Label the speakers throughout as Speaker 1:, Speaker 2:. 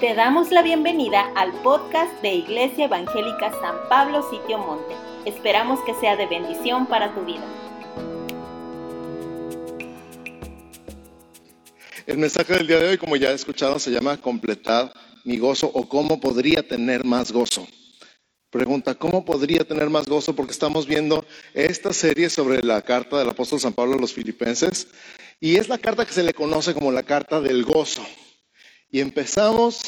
Speaker 1: Te damos la bienvenida al podcast de Iglesia Evangélica San Pablo Sitio Monte. Esperamos que sea de bendición para tu vida.
Speaker 2: El mensaje del día de hoy, como ya he escuchado, se llama Completar mi gozo o cómo podría tener más gozo. Pregunta, ¿cómo podría tener más gozo? Porque estamos viendo esta serie sobre la carta del apóstol San Pablo a los filipenses y es la carta que se le conoce como la carta del gozo. Y empezamos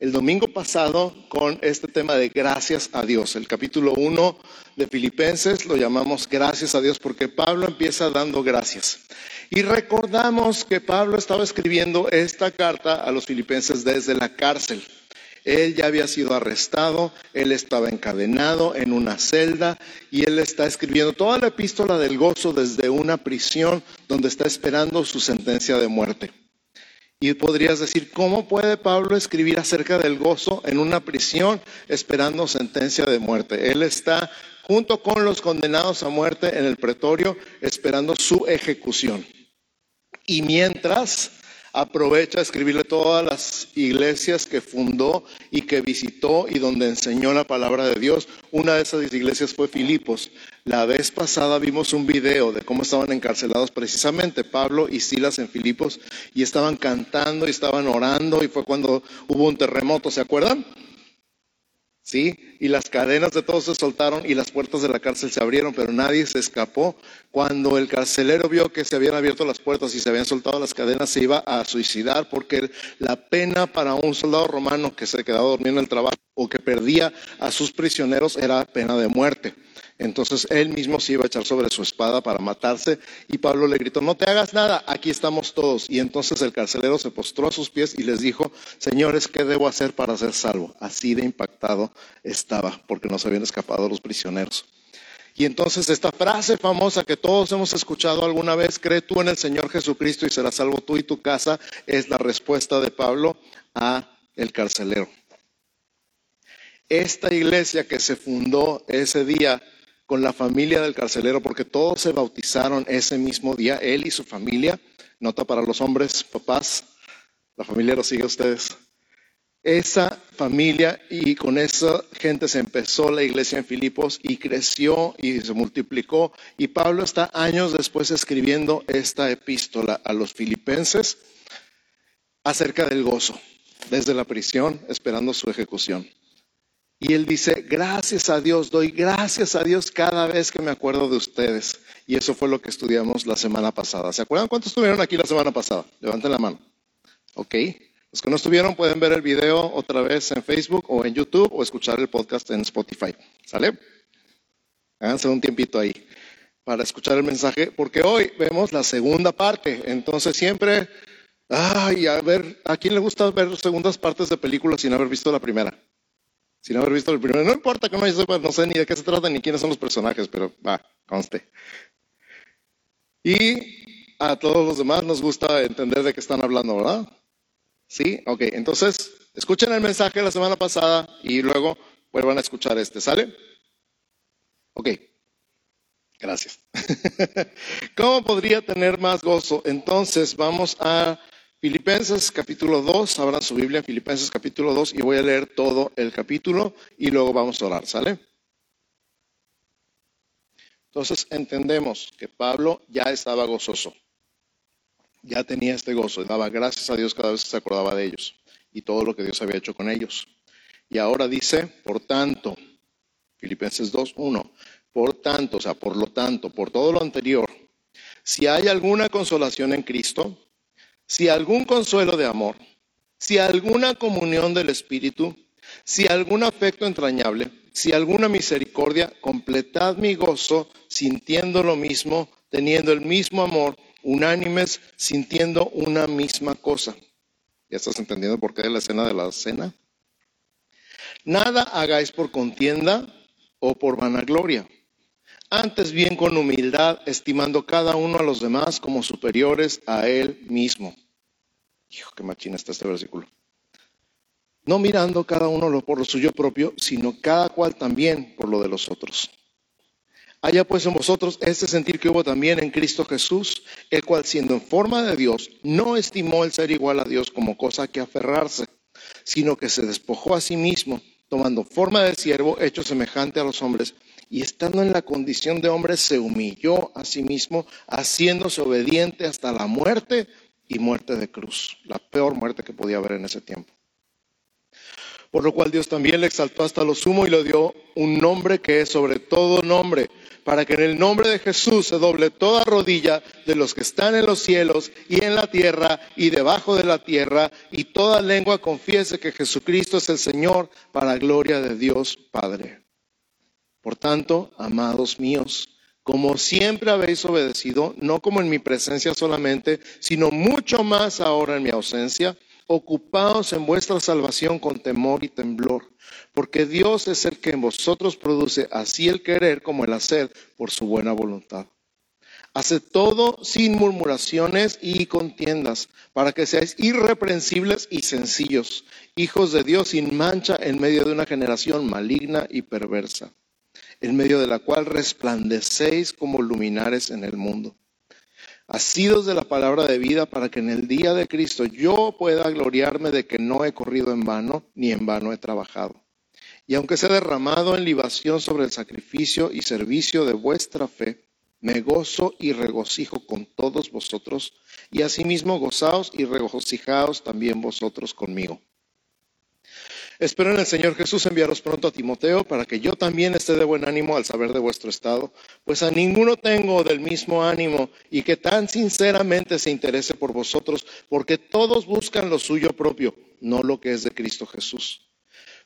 Speaker 2: el domingo pasado con este tema de gracias a Dios. El capítulo 1 de Filipenses lo llamamos gracias a Dios porque Pablo empieza dando gracias. Y recordamos que Pablo estaba escribiendo esta carta a los filipenses desde la cárcel. Él ya había sido arrestado, él estaba encadenado en una celda y él está escribiendo toda la epístola del gozo desde una prisión donde está esperando su sentencia de muerte. Y podrías decir, ¿cómo puede Pablo escribir acerca del gozo en una prisión esperando sentencia de muerte? Él está junto con los condenados a muerte en el pretorio esperando su ejecución. Y mientras aprovecha a escribirle todas las iglesias que fundó y que visitó y donde enseñó la palabra de Dios. Una de esas iglesias fue Filipos. La vez pasada vimos un video de cómo estaban encarcelados precisamente Pablo y Silas en Filipos y estaban cantando y estaban orando y fue cuando hubo un terremoto, ¿se acuerdan? ¿sí? Y las cadenas de todos se soltaron y las puertas de la cárcel se abrieron, pero nadie se escapó. Cuando el carcelero vio que se habían abierto las puertas y se habían soltado las cadenas, se iba a suicidar porque la pena para un soldado romano que se quedaba dormido en el trabajo o que perdía a sus prisioneros era pena de muerte. Entonces él mismo se iba a echar sobre su espada para matarse y Pablo le gritó, no te hagas nada, aquí estamos todos. Y entonces el carcelero se postró a sus pies y les dijo, señores, ¿qué debo hacer para ser salvo? Así de impactado estaba porque no se habían escapado los prisioneros. Y entonces esta frase famosa que todos hemos escuchado alguna vez, cree tú en el Señor Jesucristo y serás salvo tú y tu casa, es la respuesta de Pablo a el carcelero. Esta iglesia que se fundó ese día con la familia del carcelero, porque todos se bautizaron ese mismo día, él y su familia. Nota para los hombres, papás, la familia lo sigue a ustedes. Esa familia y con esa gente se empezó la iglesia en Filipos y creció y se multiplicó. Y Pablo está años después escribiendo esta epístola a los filipenses acerca del gozo, desde la prisión, esperando su ejecución. Y él dice, gracias a Dios, doy gracias a Dios cada vez que me acuerdo de ustedes. Y eso fue lo que estudiamos la semana pasada. ¿Se acuerdan cuántos estuvieron aquí la semana pasada? Levanten la mano. ¿Ok? Los que no estuvieron pueden ver el video otra vez en Facebook o en YouTube o escuchar el podcast en Spotify. ¿Sale? Háganse un tiempito ahí para escuchar el mensaje, porque hoy vemos la segunda parte. Entonces siempre, ay, a ver, ¿a quién le gusta ver segundas partes de películas sin haber visto la primera? Sin haber visto el primero. No importa que no sepa, no sé ni de qué se trata ni quiénes son los personajes, pero va, conste. Y a todos los demás nos gusta entender de qué están hablando, ¿verdad? Sí, ok. Entonces, escuchen el mensaje de la semana pasada y luego vuelvan a escuchar este, ¿sale? Ok. Gracias. ¿Cómo podría tener más gozo? Entonces, vamos a Filipenses capítulo 2, abran su Biblia, Filipenses capítulo 2 y voy a leer todo el capítulo y luego vamos a orar, ¿sale? Entonces entendemos que Pablo ya estaba gozoso, ya tenía este gozo, daba gracias a Dios cada vez que se acordaba de ellos y todo lo que Dios había hecho con ellos. Y ahora dice, por tanto, Filipenses 2, 1, por tanto, o sea, por lo tanto, por todo lo anterior, si hay alguna consolación en Cristo, si algún consuelo de amor, si alguna comunión del Espíritu, si algún afecto entrañable, si alguna misericordia, completad mi gozo sintiendo lo mismo, teniendo el mismo amor, unánimes, sintiendo una misma cosa. ¿Ya estás entendiendo por qué es la escena de la cena? Nada hagáis por contienda o por vanagloria antes bien con humildad, estimando cada uno a los demás como superiores a él mismo. Hijo, qué machina está este versículo. No mirando cada uno por lo suyo propio, sino cada cual también por lo de los otros. Haya pues en vosotros este sentir que hubo también en Cristo Jesús, el cual siendo en forma de Dios, no estimó el ser igual a Dios como cosa que aferrarse, sino que se despojó a sí mismo, tomando forma de siervo, hecho semejante a los hombres, y estando en la condición de hombre, se humilló a sí mismo, haciéndose obediente hasta la muerte y muerte de cruz, la peor muerte que podía haber en ese tiempo. Por lo cual Dios también le exaltó hasta lo sumo y le dio un nombre que es sobre todo nombre, para que en el nombre de Jesús se doble toda rodilla de los que están en los cielos y en la tierra y debajo de la tierra, y toda lengua confiese que Jesucristo es el Señor para gloria de Dios Padre. Por tanto, amados míos, como siempre habéis obedecido, no como en mi presencia solamente, sino mucho más ahora en mi ausencia, ocupaos en vuestra salvación con temor y temblor, porque Dios es el que en vosotros produce así el querer como el hacer por su buena voluntad. Hace todo sin murmuraciones y contiendas, para que seáis irreprensibles y sencillos, hijos de Dios sin mancha en medio de una generación maligna y perversa, en medio de la cual resplandecéis como luminares en el mundo asidos de la palabra de vida para que en el día de Cristo yo pueda gloriarme de que no he corrido en vano ni en vano he trabajado. Y aunque sea derramado en libación sobre el sacrificio y servicio de vuestra fe, me gozo y regocijo con todos vosotros, y asimismo gozaos y regocijaos también vosotros conmigo. Espero en el Señor Jesús enviaros pronto a Timoteo para que yo también esté de buen ánimo al saber de vuestro estado, pues a ninguno tengo del mismo ánimo y que tan sinceramente se interese por vosotros, porque todos buscan lo suyo propio, no lo que es de Cristo Jesús.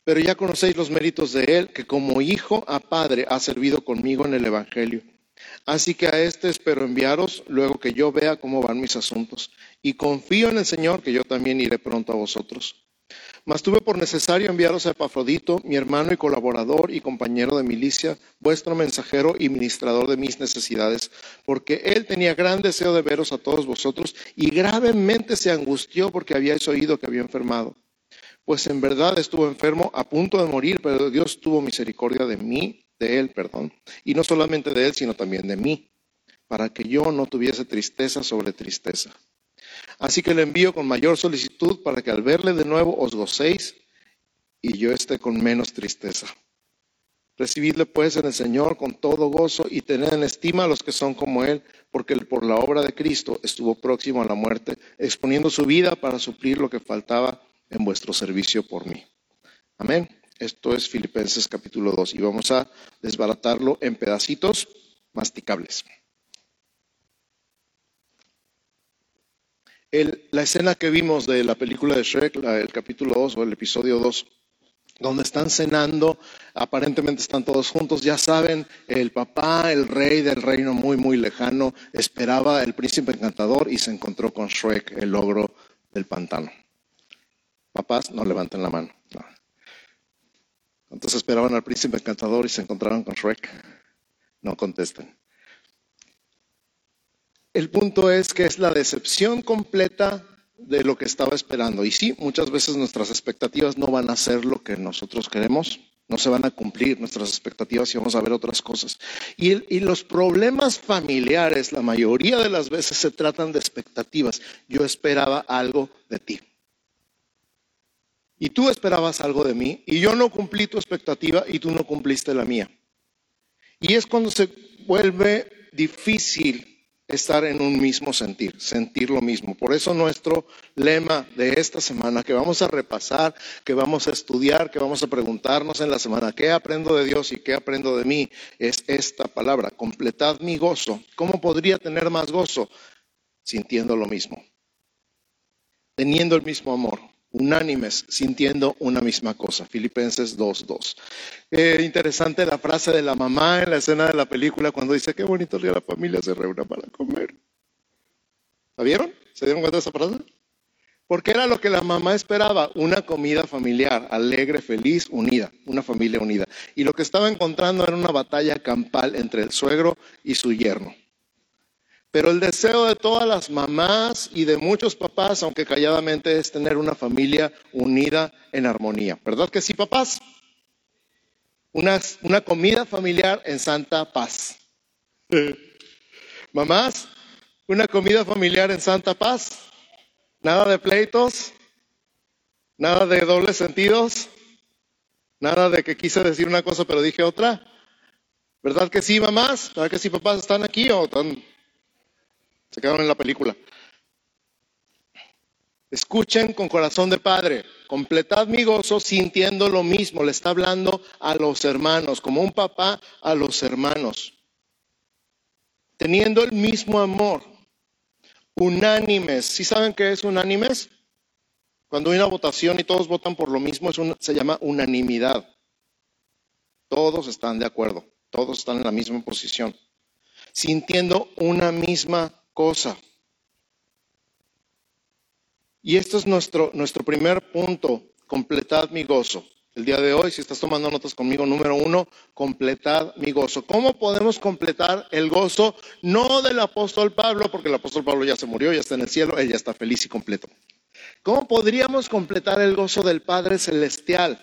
Speaker 2: Pero ya conocéis los méritos de él, que como hijo a padre ha servido conmigo en el Evangelio. Así que a este espero enviaros luego que yo vea cómo van mis asuntos. Y confío en el Señor que yo también iré pronto a vosotros. Mas tuve por necesario enviaros a Epafrodito, mi hermano y colaborador y compañero de milicia, vuestro mensajero y ministrador de mis necesidades, porque él tenía gran deseo de veros a todos vosotros y gravemente se angustió porque habíais oído que había enfermado. Pues en verdad estuvo enfermo a punto de morir, pero Dios tuvo misericordia de mí, de él, perdón, y no solamente de él, sino también de mí, para que yo no tuviese tristeza sobre tristeza. Así que le envío con mayor solicitud para que al verle de nuevo os gocéis y yo esté con menos tristeza. Recibidle pues en el Señor con todo gozo y tened en estima a los que son como Él, porque por la obra de Cristo estuvo próximo a la muerte, exponiendo su vida para suplir lo que faltaba en vuestro servicio por mí. Amén. Esto es Filipenses capítulo 2 y vamos a desbaratarlo en pedacitos masticables. La escena que vimos de la película de Shrek, el capítulo 2 o el episodio 2, donde están cenando, aparentemente están todos juntos, ya saben, el papá, el rey del reino muy, muy lejano, esperaba el príncipe encantador y se encontró con Shrek, el ogro del pantano. Papás, no levanten la mano. Entonces esperaban al príncipe encantador y se encontraron con Shrek. No contesten. El punto es que es la decepción completa de lo que estaba esperando. Y sí, muchas veces nuestras expectativas no van a ser lo que nosotros queremos, no se van a cumplir nuestras expectativas y vamos a ver otras cosas. Y, los problemas familiares, la mayoría de las veces se tratan de expectativas. Yo esperaba algo de ti. Y tú esperabas algo de mí y yo no cumplí tu expectativa y tú no cumpliste la mía. Y es cuando se vuelve difícil estar en un mismo sentir, sentir lo mismo. Por eso nuestro lema de esta semana, que vamos a repasar, que vamos a estudiar, que vamos a preguntarnos en la semana, ¿qué aprendo de Dios y qué aprendo de mí? Es esta palabra, completad mi gozo. ¿Cómo podría tener más gozo? Sintiendo lo mismo, teniendo el mismo amor, unánimes, sintiendo una misma cosa. Filipenses 2.2. Eh, interesante la frase de la mamá en la escena de la película cuando dice, qué bonito que la familia se reúna para comer. ¿La vieron? ¿Se dieron cuenta de esa frase? Porque era lo que la mamá esperaba, una comida familiar, alegre, feliz, unida, una familia unida. Y lo que estaba encontrando era una batalla campal entre el suegro y su yerno. Pero el deseo de todas las mamás y de muchos papás, aunque calladamente, es tener una familia unida en armonía. ¿Verdad que sí, papás? Una, una comida familiar en santa paz. Mamás, una comida familiar en santa paz. Nada de pleitos, Nada de dobles sentidos. Nada de que quise decir una cosa pero dije otra. ¿Verdad que sí, mamás? ¿Verdad que sí, papás? ¿Están aquí o están... se quedaron en la película? Escuchen con corazón de padre. Completad mi gozo sintiendo lo mismo. Le está hablando a los hermanos, como un papá a los hermanos. Teniendo el mismo amor. Unánimes. ¿Sí saben qué es unánimes? Cuando hay una votación y todos votan por lo mismo, se llama unanimidad. Todos están de acuerdo. Todos están en la misma posición. Sintiendo una misma cosa. Y esto es nuestro, nuestro primer punto, completad mi gozo. El día de hoy, si estás tomando notas conmigo, número uno, completad mi gozo. ¿Cómo podemos completar el gozo? No del apóstol Pablo, porque el apóstol Pablo ya se murió, ya está en el cielo, él ya está feliz y completo. ¿Cómo podríamos completar el gozo del Padre Celestial?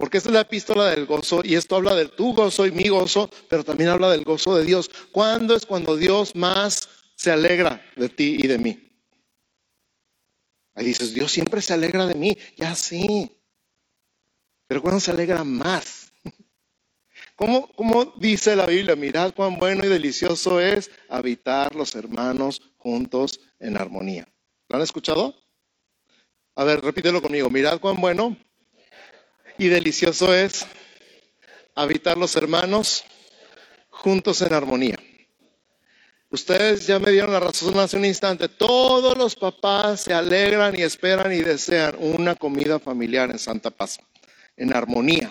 Speaker 2: Porque esta es la epístola del gozo y esto habla de tu gozo y mi gozo, pero también habla del gozo de Dios. ¿Cuándo es cuando Dios más se alegra de ti y de mí? Ahí dices, Dios siempre se alegra de mí. Ya sí. Pero cuando se alegra más. ¿Cómo, ¿Cómo dice la Biblia? Mirad cuán bueno y delicioso es habitar los hermanos juntos en armonía. ¿Lo han escuchado? A ver, repítelo conmigo. Mirad cuán bueno y delicioso es habitar los hermanos juntos en armonía. Ustedes ya me dieron la razón hace un instante. Todos los papás se alegran y esperan y desean una comida familiar en Santa Paz, en armonía.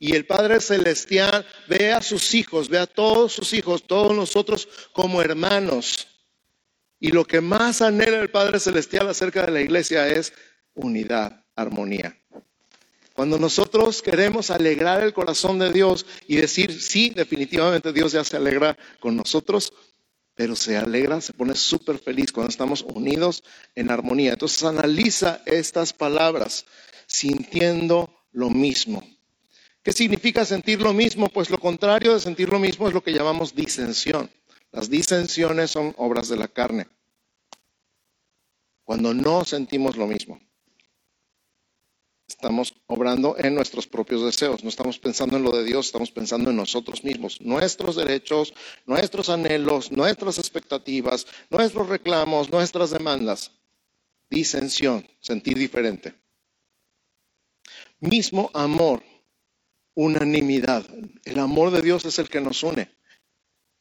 Speaker 2: Y el Padre Celestial ve a sus hijos, ve a todos sus hijos, todos nosotros como hermanos. Y lo que más anhela el Padre Celestial acerca de la iglesia es unidad, armonía. Cuando nosotros queremos alegrar el corazón de Dios y decir, sí, definitivamente Dios ya se alegra con nosotros, pero se alegra, se pone súper feliz cuando estamos unidos en armonía. Entonces analiza estas palabras sintiendo lo mismo. ¿Qué significa sentir lo mismo? Pues lo contrario de sentir lo mismo es lo que llamamos disensión. Las disensiones son obras de la carne. Cuando no sentimos lo mismo estamos obrando en nuestros propios deseos, no estamos pensando en lo de Dios, estamos pensando en nosotros mismos, nuestros derechos, nuestros anhelos, nuestras expectativas, nuestros reclamos, nuestras demandas. Disensión, sentir diferente. Mismo amor, unanimidad. El amor de Dios es el que nos une.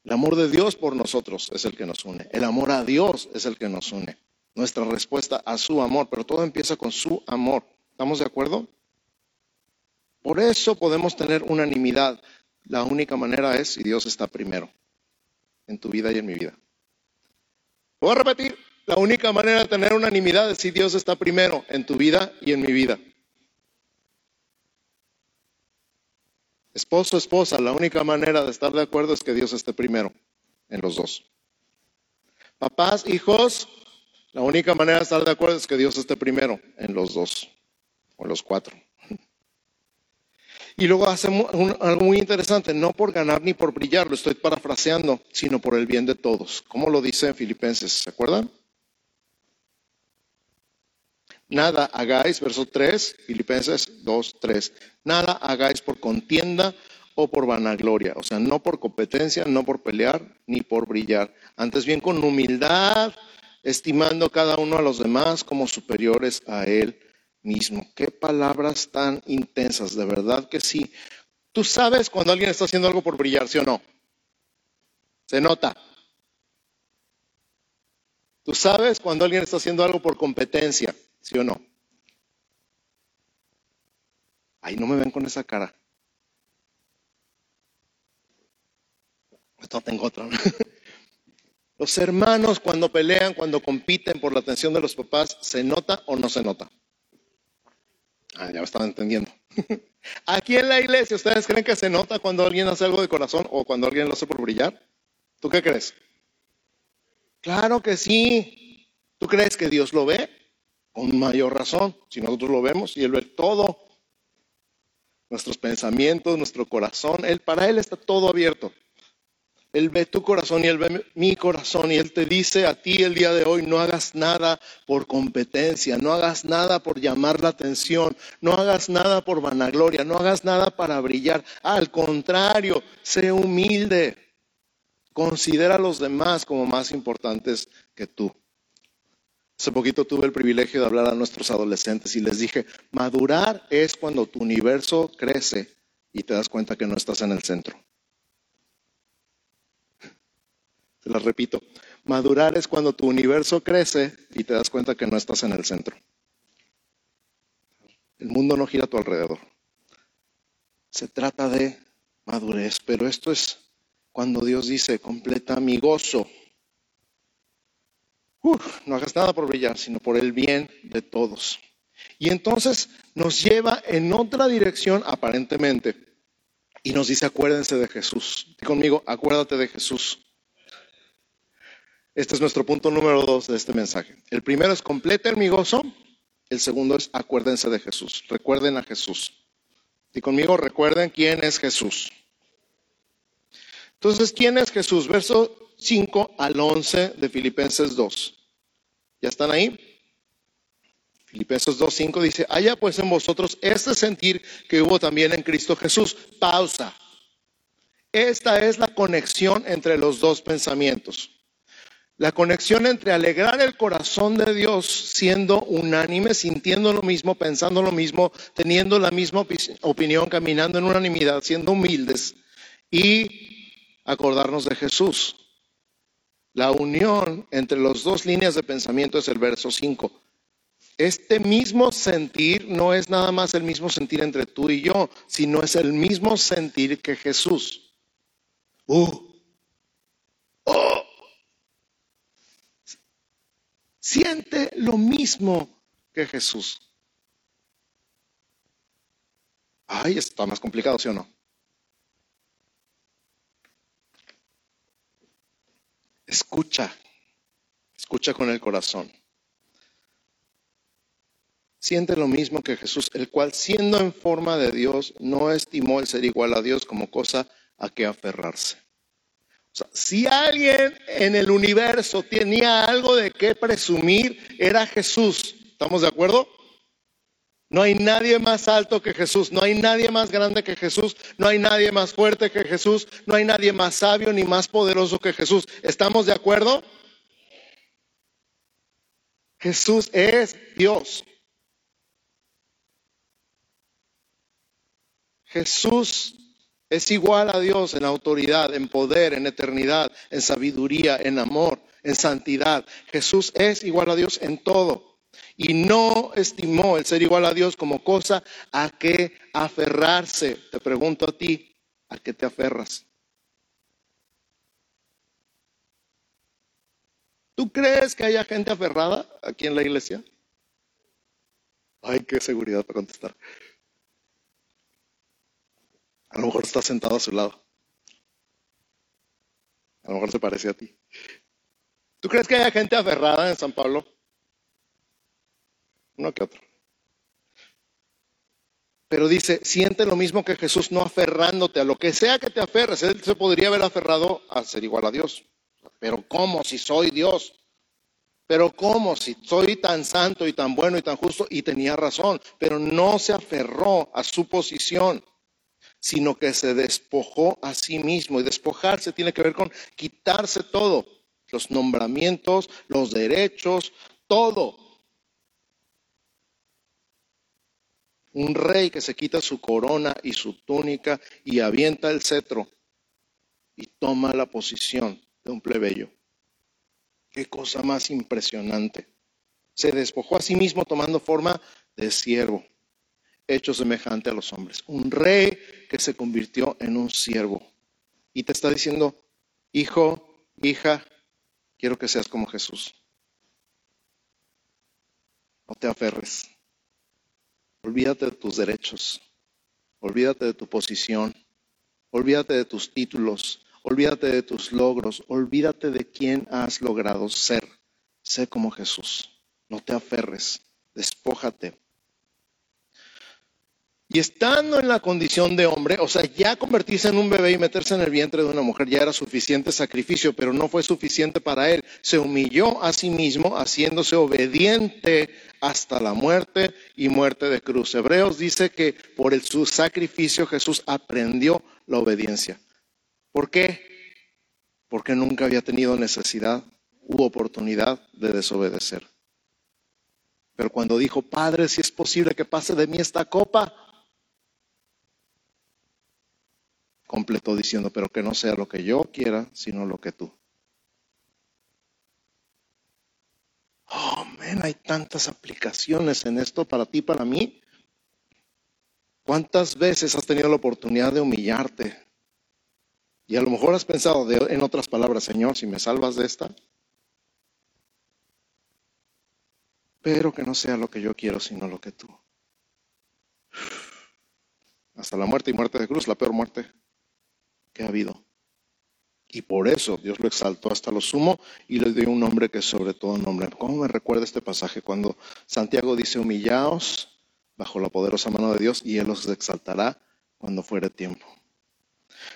Speaker 2: El amor de Dios por nosotros es el que nos une. El amor a Dios es el que nos une. Nuestra respuesta a su amor, pero todo empieza con su amor. ¿Estamos de acuerdo? Por eso podemos tener unanimidad. La única manera es si Dios está primero en tu vida y en mi vida. Voy a repetir, la única manera de tener unanimidad es si Dios está primero en tu vida y en mi vida. Esposo, esposa, la única manera de estar de acuerdo es que Dios esté primero en los dos. Papás, hijos, la única manera de estar de acuerdo es que Dios esté primero en los dos o los cuatro. Y luego hace algo muy interesante, no por ganar ni por brillar, lo estoy parafraseando, sino por el bien de todos. ¿Cómo lo dice en Filipenses? ¿Se acuerdan? Nada hagáis, verso 3, Filipenses 2, 3. Nada hagáis por contienda o por vanagloria, o sea, no por competencia, no por pelear, ni por brillar. Antes bien con humildad, estimando cada uno a los demás como superiores a él mismo. Qué palabras tan intensas, de verdad que sí. Tú sabes cuando alguien está haciendo algo por brillar, ¿sí o no? Se nota. Tú sabes cuando alguien está haciendo algo por competencia, ¿sí o no? Ay, no me ven con esa cara. Esto tengo otra. Los hermanos cuando pelean, cuando compiten por la atención de los papás, ¿se nota o no se nota? Ah, ya me estaban entendiendo. Aquí en la iglesia, ¿ustedes creen que se nota cuando alguien hace algo de corazón o cuando alguien lo hace por brillar? ¿Tú qué crees? Claro que sí. ¿Tú crees que Dios lo ve? Con mayor razón. Si nosotros lo vemos y Él ve todo, nuestros pensamientos, nuestro corazón, él, para Él está todo abierto. Él ve tu corazón y Él ve mi corazón y Él te dice a ti el día de hoy, no hagas nada por competencia, no hagas nada por llamar la atención, no hagas nada por vanagloria, no hagas nada para brillar. Al contrario, sé humilde. Considera a los demás como más importantes que tú. Hace poquito tuve el privilegio de hablar a nuestros adolescentes y les dije, madurar es cuando tu universo crece y te das cuenta que no estás en el centro. Se las repito. Madurar es cuando tu universo crece y te das cuenta que no estás en el centro. El mundo no gira a tu alrededor. Se trata de madurez, pero esto es cuando Dios dice, completa mi gozo. no hagas nada por brillar, sino por el bien de todos. Y entonces nos lleva en otra dirección aparentemente. Y nos dice, acuérdense de Jesús. Y conmigo, acuérdate de Jesús. Este es nuestro punto número dos de este mensaje. El primero es completen mi. El segundo es acuérdense de Jesús. Recuerden a Jesús. Y conmigo recuerden quién es Jesús. Entonces, ¿quién es Jesús? Verso 5 al 11 de Filipenses 2. ¿Ya están ahí? Filipenses 2, 5 dice, haya pues en vosotros este sentir que hubo también en Cristo Jesús. Pausa. Esta es la conexión entre los dos pensamientos. La conexión entre alegrar el corazón de Dios siendo unánime, sintiendo lo mismo, pensando lo mismo, teniendo la misma opinión, caminando en unanimidad, siendo humildes y acordarnos de Jesús. La unión entre las dos líneas de pensamiento es el verso 5. Este mismo sentir no es nada más el mismo sentir entre tú y yo, sino es el mismo sentir que Jesús. Uh, siente lo mismo que Jesús. Ay, está más complicado, ¿sí o no? Escucha, escucha con el corazón. Siente lo mismo que Jesús, el cual siendo en forma de Dios, no estimó el ser igual a Dios como cosa a que aferrarse si alguien en el universo tenía algo de qué presumir, era Jesús. ¿Estamos de acuerdo? No hay nadie más alto que Jesús, no hay nadie más grande que Jesús, no hay nadie más fuerte que Jesús, no hay nadie más sabio ni más poderoso que Jesús. ¿Estamos de acuerdo? Jesús es Dios. Jesús es igual a Dios en autoridad, en poder, en eternidad, en sabiduría, en amor, en santidad. Jesús es igual a Dios en todo. Y no estimó el ser igual a Dios como cosa a que aferrarse. Te pregunto a ti, ¿a qué te aferras? ¿Tú crees que haya gente aferrada aquí en la iglesia? Ay, qué seguridad para contestar. A lo mejor está sentado a su lado. A lo mejor se parece a ti. ¿Tú crees que haya gente aferrada en San Pablo? Uno que otro. Pero dice, siente lo mismo que Jesús, no aferrándote a lo que sea que te aferres. Él se podría haber aferrado a ser igual a Dios. Pero ¿cómo si soy Dios? Pero ¿cómo si soy tan santo y tan bueno y tan justo? Y tenía razón, pero no se aferró a su posición sino que se despojó a sí mismo. Y despojarse tiene que ver con quitarse todo, los nombramientos, los derechos, todo. Un rey que se quita su corona y su túnica y avienta el cetro y toma la posición de un plebeyo. Qué cosa más impresionante. Se despojó a sí mismo tomando forma de siervo hecho semejante a los hombres. Un rey que se convirtió en un siervo. Y te está diciendo, hijo, hija, quiero que seas como Jesús. No te aferres. Olvídate de tus derechos. Olvídate de tu posición. Olvídate de tus títulos. Olvídate de tus logros. Olvídate de quién has logrado ser. Sé como Jesús. No te aferres. Despójate Y estando en la condición de hombre, o sea, ya convertirse en un bebé y meterse en el vientre de una mujer ya era suficiente sacrificio, pero no fue suficiente para él. Se humilló a sí mismo, haciéndose obediente hasta la muerte y muerte de cruz. Hebreos dice que por su sacrificio Jesús aprendió la obediencia. ¿Por qué? Porque nunca había tenido necesidad u oportunidad de desobedecer. Pero cuando dijo, Padre, si es posible que pase de mí esta copa, completó diciendo, pero que no sea lo que yo quiera, sino lo que tú. Oh, man, hay tantas aplicaciones en esto para ti, para mí. ¿Cuántas veces has tenido la oportunidad de humillarte? Y a lo mejor has pensado en otras palabras, Señor, si me salvas de esta, pero que no sea lo que yo quiero, sino lo que tú. Hasta la muerte y muerte de cruz, la peor muerte que ha habido. Y por eso Dios lo exaltó hasta lo sumo y le dio un nombre que es sobre todo nombre. ¿Cómo me recuerda este pasaje cuando Santiago dice, humillaos bajo la poderosa mano de Dios y Él los exaltará cuando fuere tiempo?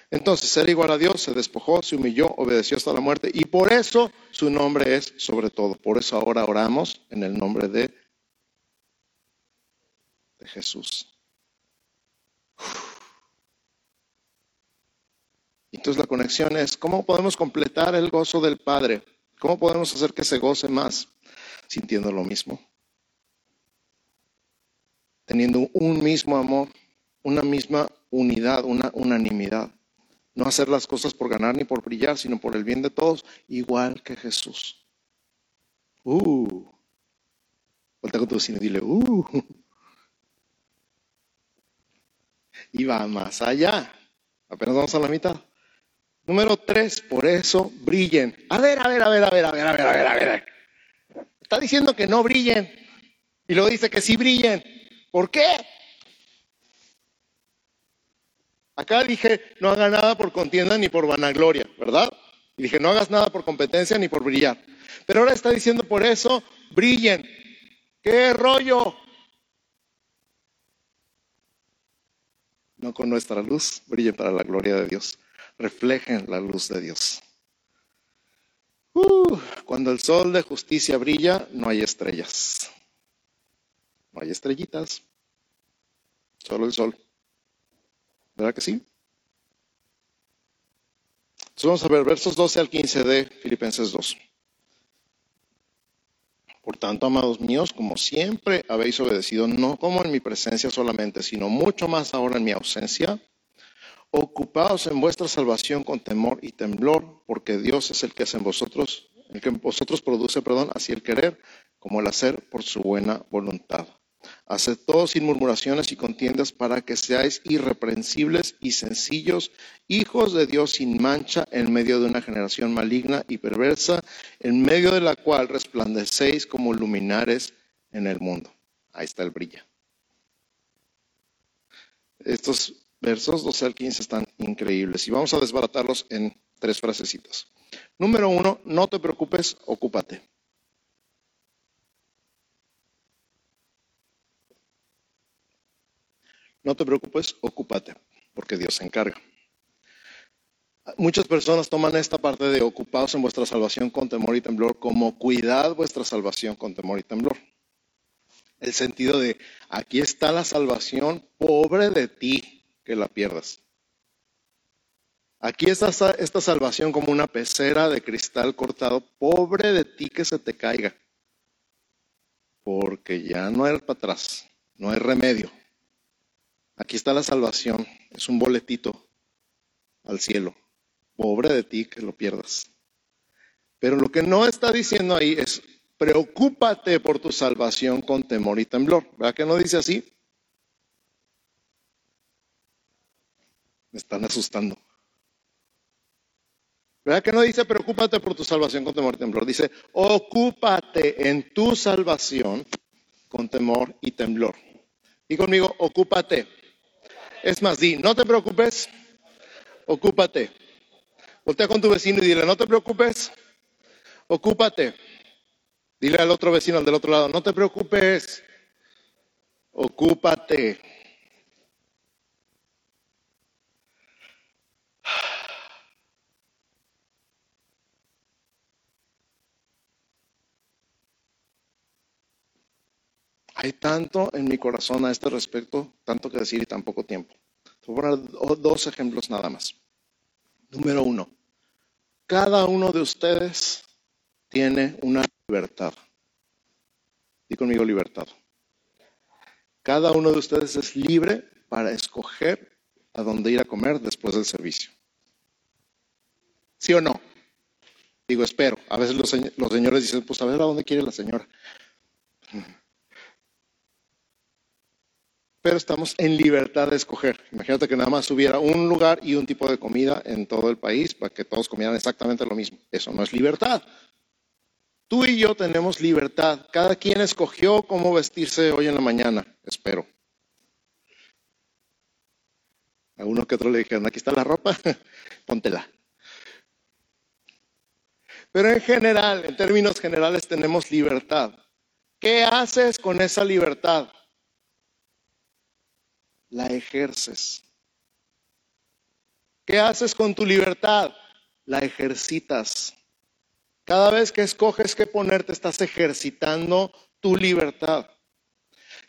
Speaker 2: Entonces, ser igual a Dios, se despojó, se humilló, obedeció hasta la muerte y por eso su nombre es sobre todo. Por eso ahora oramos en el nombre de, de Jesús. Entonces la conexión es, ¿cómo podemos completar el gozo del Padre? ¿Cómo podemos hacer que se goce más? Sintiendo lo mismo. Teniendo un mismo amor, una misma unidad, una unanimidad. No hacer las cosas por ganar ni por brillar, sino por el bien de todos, igual que Jesús. Uh. Volta con tu vecino y dile, uh. Y va más allá. Apenas vamos a la mitad. Número tres, por eso brillen. A ver, a ver, a ver, a ver, a ver, a ver, a ver, a ver. Está diciendo que no brillen. Y luego dice que sí brillen. ¿Por qué? Acá dije, no haga nada por contienda ni por vanagloria, ¿verdad? Y dije, no hagas nada por competencia ni por brillar. Pero ahora está diciendo, por eso brillen. ¿Qué rollo? No con nuestra luz, brillen para la gloria de Dios reflejen la luz de Dios. Uh, cuando el sol de justicia brilla, no hay estrellas. No hay estrellitas. Solo el sol. ¿Verdad que sí? Entonces vamos a ver versos 12 al 15 de Filipenses 2. Por tanto, amados míos, como siempre habéis obedecido, no como en mi presencia solamente, sino mucho más ahora en mi ausencia, Ocupados en vuestra salvación con temor y temblor, porque Dios es el que hace en vosotros, el que en vosotros produce, perdón, así el querer como el hacer por su buena voluntad. Haced todo sin murmuraciones y contiendas para que seáis irreprensibles y sencillos, hijos de Dios sin mancha en medio de una generación maligna y perversa, en medio de la cual resplandecéis como luminares en el mundo. Ahí está el brillo. Estos versos 12 al 15 están increíbles y vamos a desbaratarlos en tres frasecitas. Número uno, no te preocupes, ocúpate. No te preocupes, ocúpate, porque Dios se encarga. Muchas personas toman esta parte de ocupados en vuestra salvación con temor y temblor como cuidad vuestra salvación con temor y temblor. El sentido de aquí está la salvación, pobre de ti, que la pierdas. Aquí está esta salvación como una pecera de cristal cortado. Pobre de ti que se te caiga. Porque ya no hay para atrás, no hay remedio. Aquí está la salvación, es un boletito al cielo. Pobre de ti que lo pierdas. Pero lo que no está diciendo ahí es, preocúpate por tu salvación con temor y temblor. ¿Verdad que no dice así? Me están asustando. ¿Verdad que no dice preocúpate por tu salvación con temor y temblor? Dice ocúpate en tu salvación con temor y temblor. Y conmigo, ocúpate. Es más, di, no te preocupes, ocúpate. Voltea con tu vecino y dile, no te preocupes, ocúpate. Dile al otro vecino, al del otro lado, no te preocupes, ocúpate. Hay tanto en mi corazón a este respecto, tanto que decir y tan poco tiempo. Voy a poner dos ejemplos nada más. Número uno, cada uno de ustedes tiene una libertad. Di conmigo libertad. Cada uno de ustedes es libre para escoger a dónde ir a comer después del servicio. ¿Sí o no? Digo, espero. A veces los, los señores dicen, pues a ver a dónde quiere la señora. Pero estamos en libertad de escoger. Imagínate que nada más hubiera un lugar y un tipo de comida en todo el país para que todos comieran exactamente lo mismo. Eso no es libertad. Tú y yo tenemos libertad. Cada quien escogió cómo vestirse hoy en la mañana, espero. A uno que otro le dijeron, aquí está la ropa, póntela. Pero en general, en términos generales, tenemos libertad. ¿Qué haces con esa libertad? La ejerces. ¿Qué haces con tu libertad? La ejercitas. Cada vez que escoges qué ponerte, estás ejercitando tu libertad.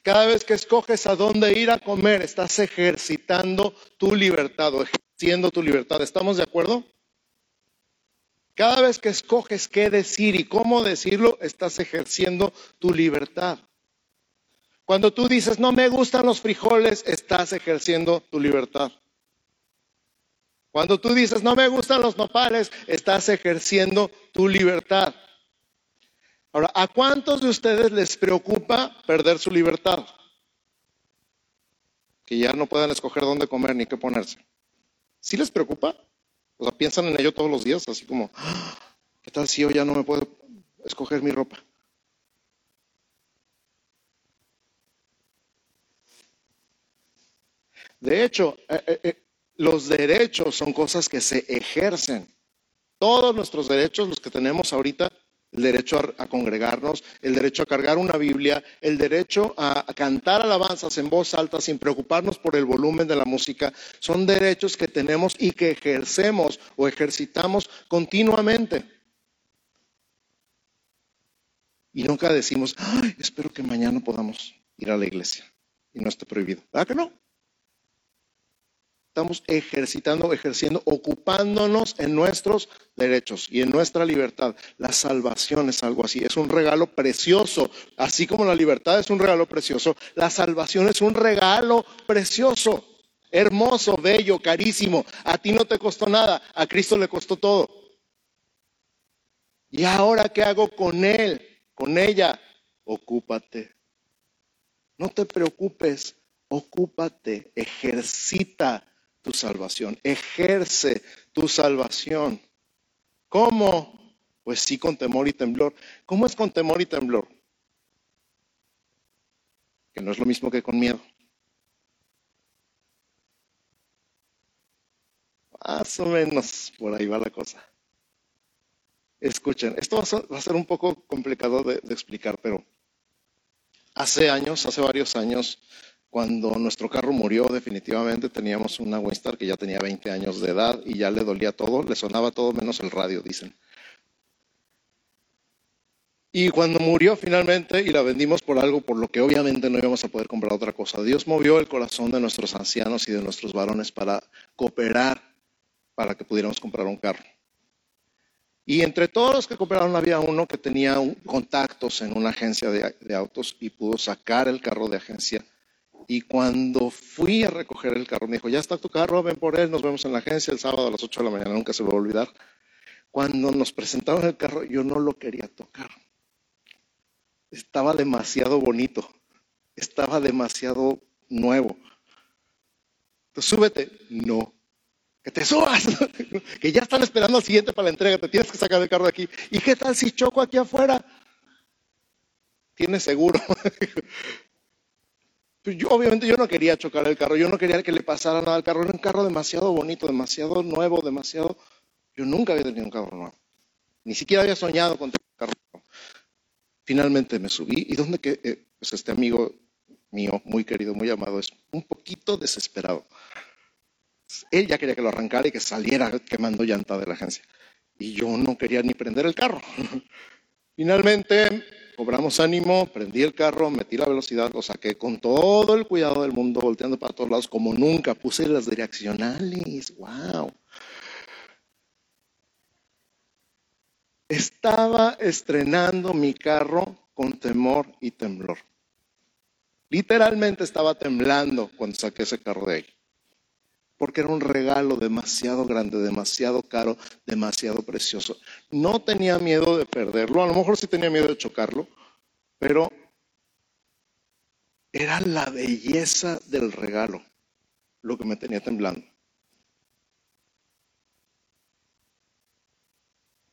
Speaker 2: Cada vez que escoges a dónde ir a comer, estás ejercitando tu libertad o ejerciendo tu libertad. ¿Estamos de acuerdo? Cada vez que escoges qué decir y cómo decirlo, estás ejerciendo tu libertad. Cuando tú dices, no me gustan los frijoles, estás ejerciendo tu libertad. Cuando tú dices, no me gustan los nopales, estás ejerciendo tu libertad. Ahora, ¿a cuántos de ustedes les preocupa perder su libertad? Que ya no puedan escoger dónde comer ni qué ponerse. ¿Sí les preocupa? O sea, piensan en ello todos los días, así como, ah, ¿qué tal si yo ya no me puedo escoger mi ropa? De hecho, eh, eh, eh, los derechos son cosas que se ejercen. Todos nuestros derechos, los que tenemos ahorita, el derecho a, congregarnos, el derecho a cargar una Biblia, el derecho a, cantar alabanzas en voz alta sin preocuparnos por el volumen de la música, son derechos que tenemos y que ejercemos o ejercitamos continuamente. Y nunca decimos, espero que mañana podamos ir a la iglesia y no esté prohibido. ¿Verdad que no? Estamos ejercitando, ejerciendo, ocupándonos en nuestros derechos y en nuestra libertad. La salvación es algo así, es un regalo precioso. Así como la libertad es un regalo precioso, la salvación es un regalo precioso, hermoso, bello, carísimo. A ti no te costó nada, a Cristo le costó todo. ¿Y ahora qué hago con él, con ella? Ocúpate. No te preocupes, ocúpate, ejercita tu salvación, ejerce tu salvación. ¿Cómo? Pues sí, con temor y temblor. ¿Cómo es con temor y temblor? Que no es lo mismo que con miedo. Más o menos por ahí va la cosa. Escuchen, esto va a ser, un poco complicado de explicar, pero hace años, hace varios años, cuando nuestro carro murió, definitivamente teníamos una Winstar que ya tenía 20 años de edad y ya le dolía todo, le sonaba todo menos el radio, dicen. Y cuando murió finalmente y la vendimos por algo por lo que obviamente no íbamos a poder comprar otra cosa, Dios movió el corazón de nuestros ancianos y de nuestros varones para cooperar para que pudiéramos comprar un carro. Y entre todos los que cooperaron había uno que tenía contactos en una agencia de autos y pudo sacar el carro de agencia y cuando fui a recoger el carro, me dijo, ya está tu carro, ven por él, nos vemos en la agencia el sábado a las 8 de la mañana, nunca se me va a olvidar. Cuando nos presentaron el carro, yo no lo quería tocar. Estaba demasiado bonito, estaba demasiado nuevo. Entonces, súbete. No, que te subas, que ya están esperando al siguiente para la entrega, te tienes que sacar el carro de aquí. ¿Y qué tal si choco aquí afuera? Tienes seguro. Pues obviamente yo no quería chocar el carro, yo no quería que le pasara nada al carro, era un carro demasiado bonito, demasiado nuevo, demasiado... Yo nunca había tenido un carro nuevo, ni siquiera había soñado con tener un carro nuevo. Finalmente me subí y donde que eh, pues este amigo mío, muy querido, muy amado, es un poquito desesperado. Él ya quería que lo arrancara y que saliera quemando llanta de la agencia. Y yo no quería ni prender el carro. Finalmente cobramos ánimo, prendí el carro, metí la velocidad, lo saqué con todo el cuidado del mundo, volteando para todos lados como nunca. Puse las direccionales, wow. Estaba estrenando mi carro con temor y temblor. Literalmente estaba temblando cuando saqué ese carro de ahí. Porque era un regalo demasiado grande, demasiado caro, demasiado precioso. No tenía miedo de perderlo, a lo mejor sí tenía miedo de chocarlo, pero era la belleza del regalo lo que me tenía temblando.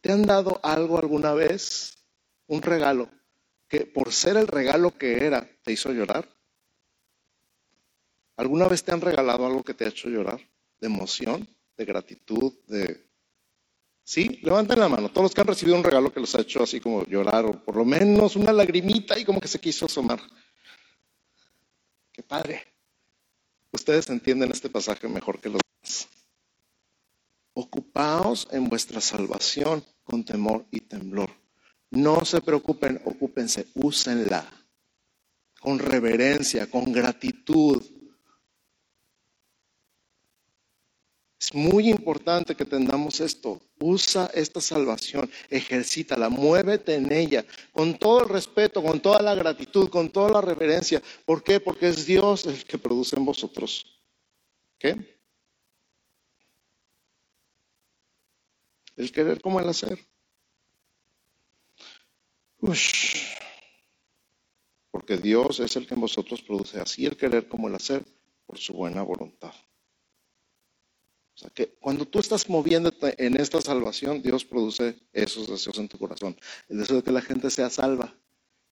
Speaker 2: ¿Te han dado algo alguna vez? Un regalo que por ser el regalo que era, te hizo llorar? ¿Alguna vez te han regalado algo que te ha hecho llorar? ¿De emoción? ¿De gratitud? ¿De... ¿Sí? Levanten la mano. Todos los que han recibido un regalo que los ha hecho así como llorar o por lo menos una lagrimita y como que se quiso asomar. Qué padre. Ustedes entienden este pasaje mejor que los demás. Ocupaos en vuestra salvación con temor y temblor no se preocupen, ocúpense, úsenla con reverencia, con gratitud. Es muy importante que tengamos esto. Usa esta salvación, ejercítala, muévete en ella, con todo el respeto, con toda la gratitud, con toda la reverencia. ¿Por qué? Porque es Dios el que produce en vosotros. ¿Qué? El querer como el hacer. Porque Dios es el que en vosotros produce así el querer como el hacer por su buena voluntad. Que cuando tú estás moviéndote en esta salvación, Dios produce esos deseos en tu corazón. El deseo de que la gente sea salva,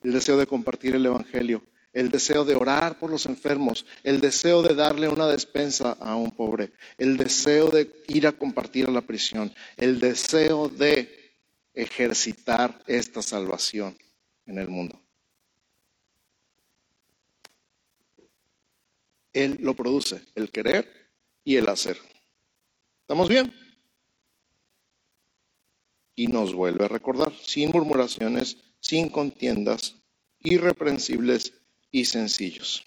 Speaker 2: el deseo de compartir el Evangelio, el deseo de orar por los enfermos, el deseo de darle una despensa a un pobre, el deseo de ir a compartir a la prisión, el deseo de ejercitar esta salvación en el mundo. Él lo produce, el querer y el hacer. ¿Estamos bien? Y nos vuelve a recordar, sin murmuraciones, sin contiendas, irreprensibles y sencillos.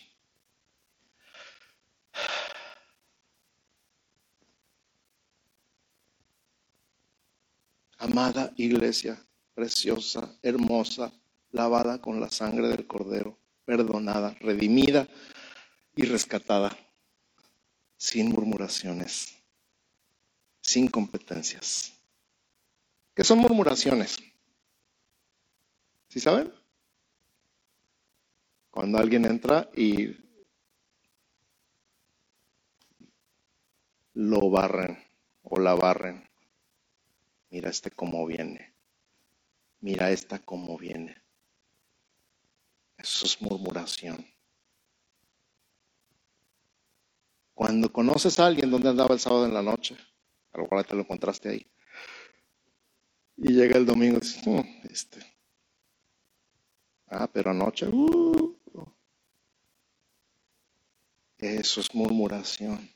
Speaker 2: Amada iglesia, preciosa, hermosa, lavada con la sangre del Cordero, perdonada, redimida y rescatada, sin murmuraciones, sin competencias. ¿Qué son murmuraciones? ¿Sí saben? Cuando alguien entra y lo barren o la barren Mira este cómo viene. Mira esta cómo viene. Eso es murmuración. Cuando conoces a alguien donde andaba el sábado en la noche, a lo cual te lo encontraste ahí, y llega el domingo y dices, mm, este, ah, pero anoche, uh, eso es murmuración.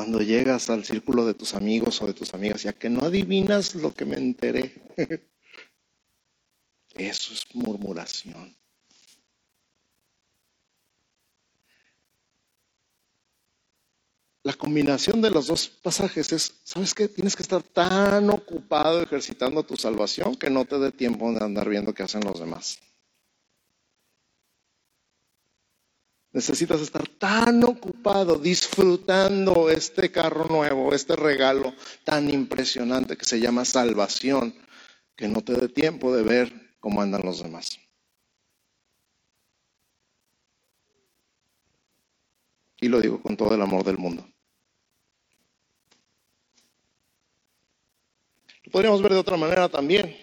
Speaker 2: cuando llegas al círculo de tus amigos o de tus amigas, ya que no adivinas lo que me enteré. Eso es murmuración. La combinación de los dos pasajes es, ¿sabes qué? Tienes que estar tan ocupado ejercitando tu salvación que no te dé tiempo de andar viendo qué hacen los demás. Necesitas estar tan ocupado disfrutando este carro nuevo, este regalo tan impresionante que se llama salvación, que no te dé tiempo de ver cómo andan los demás. Y lo digo con todo el amor del mundo. Podríamos ver de otra manera también.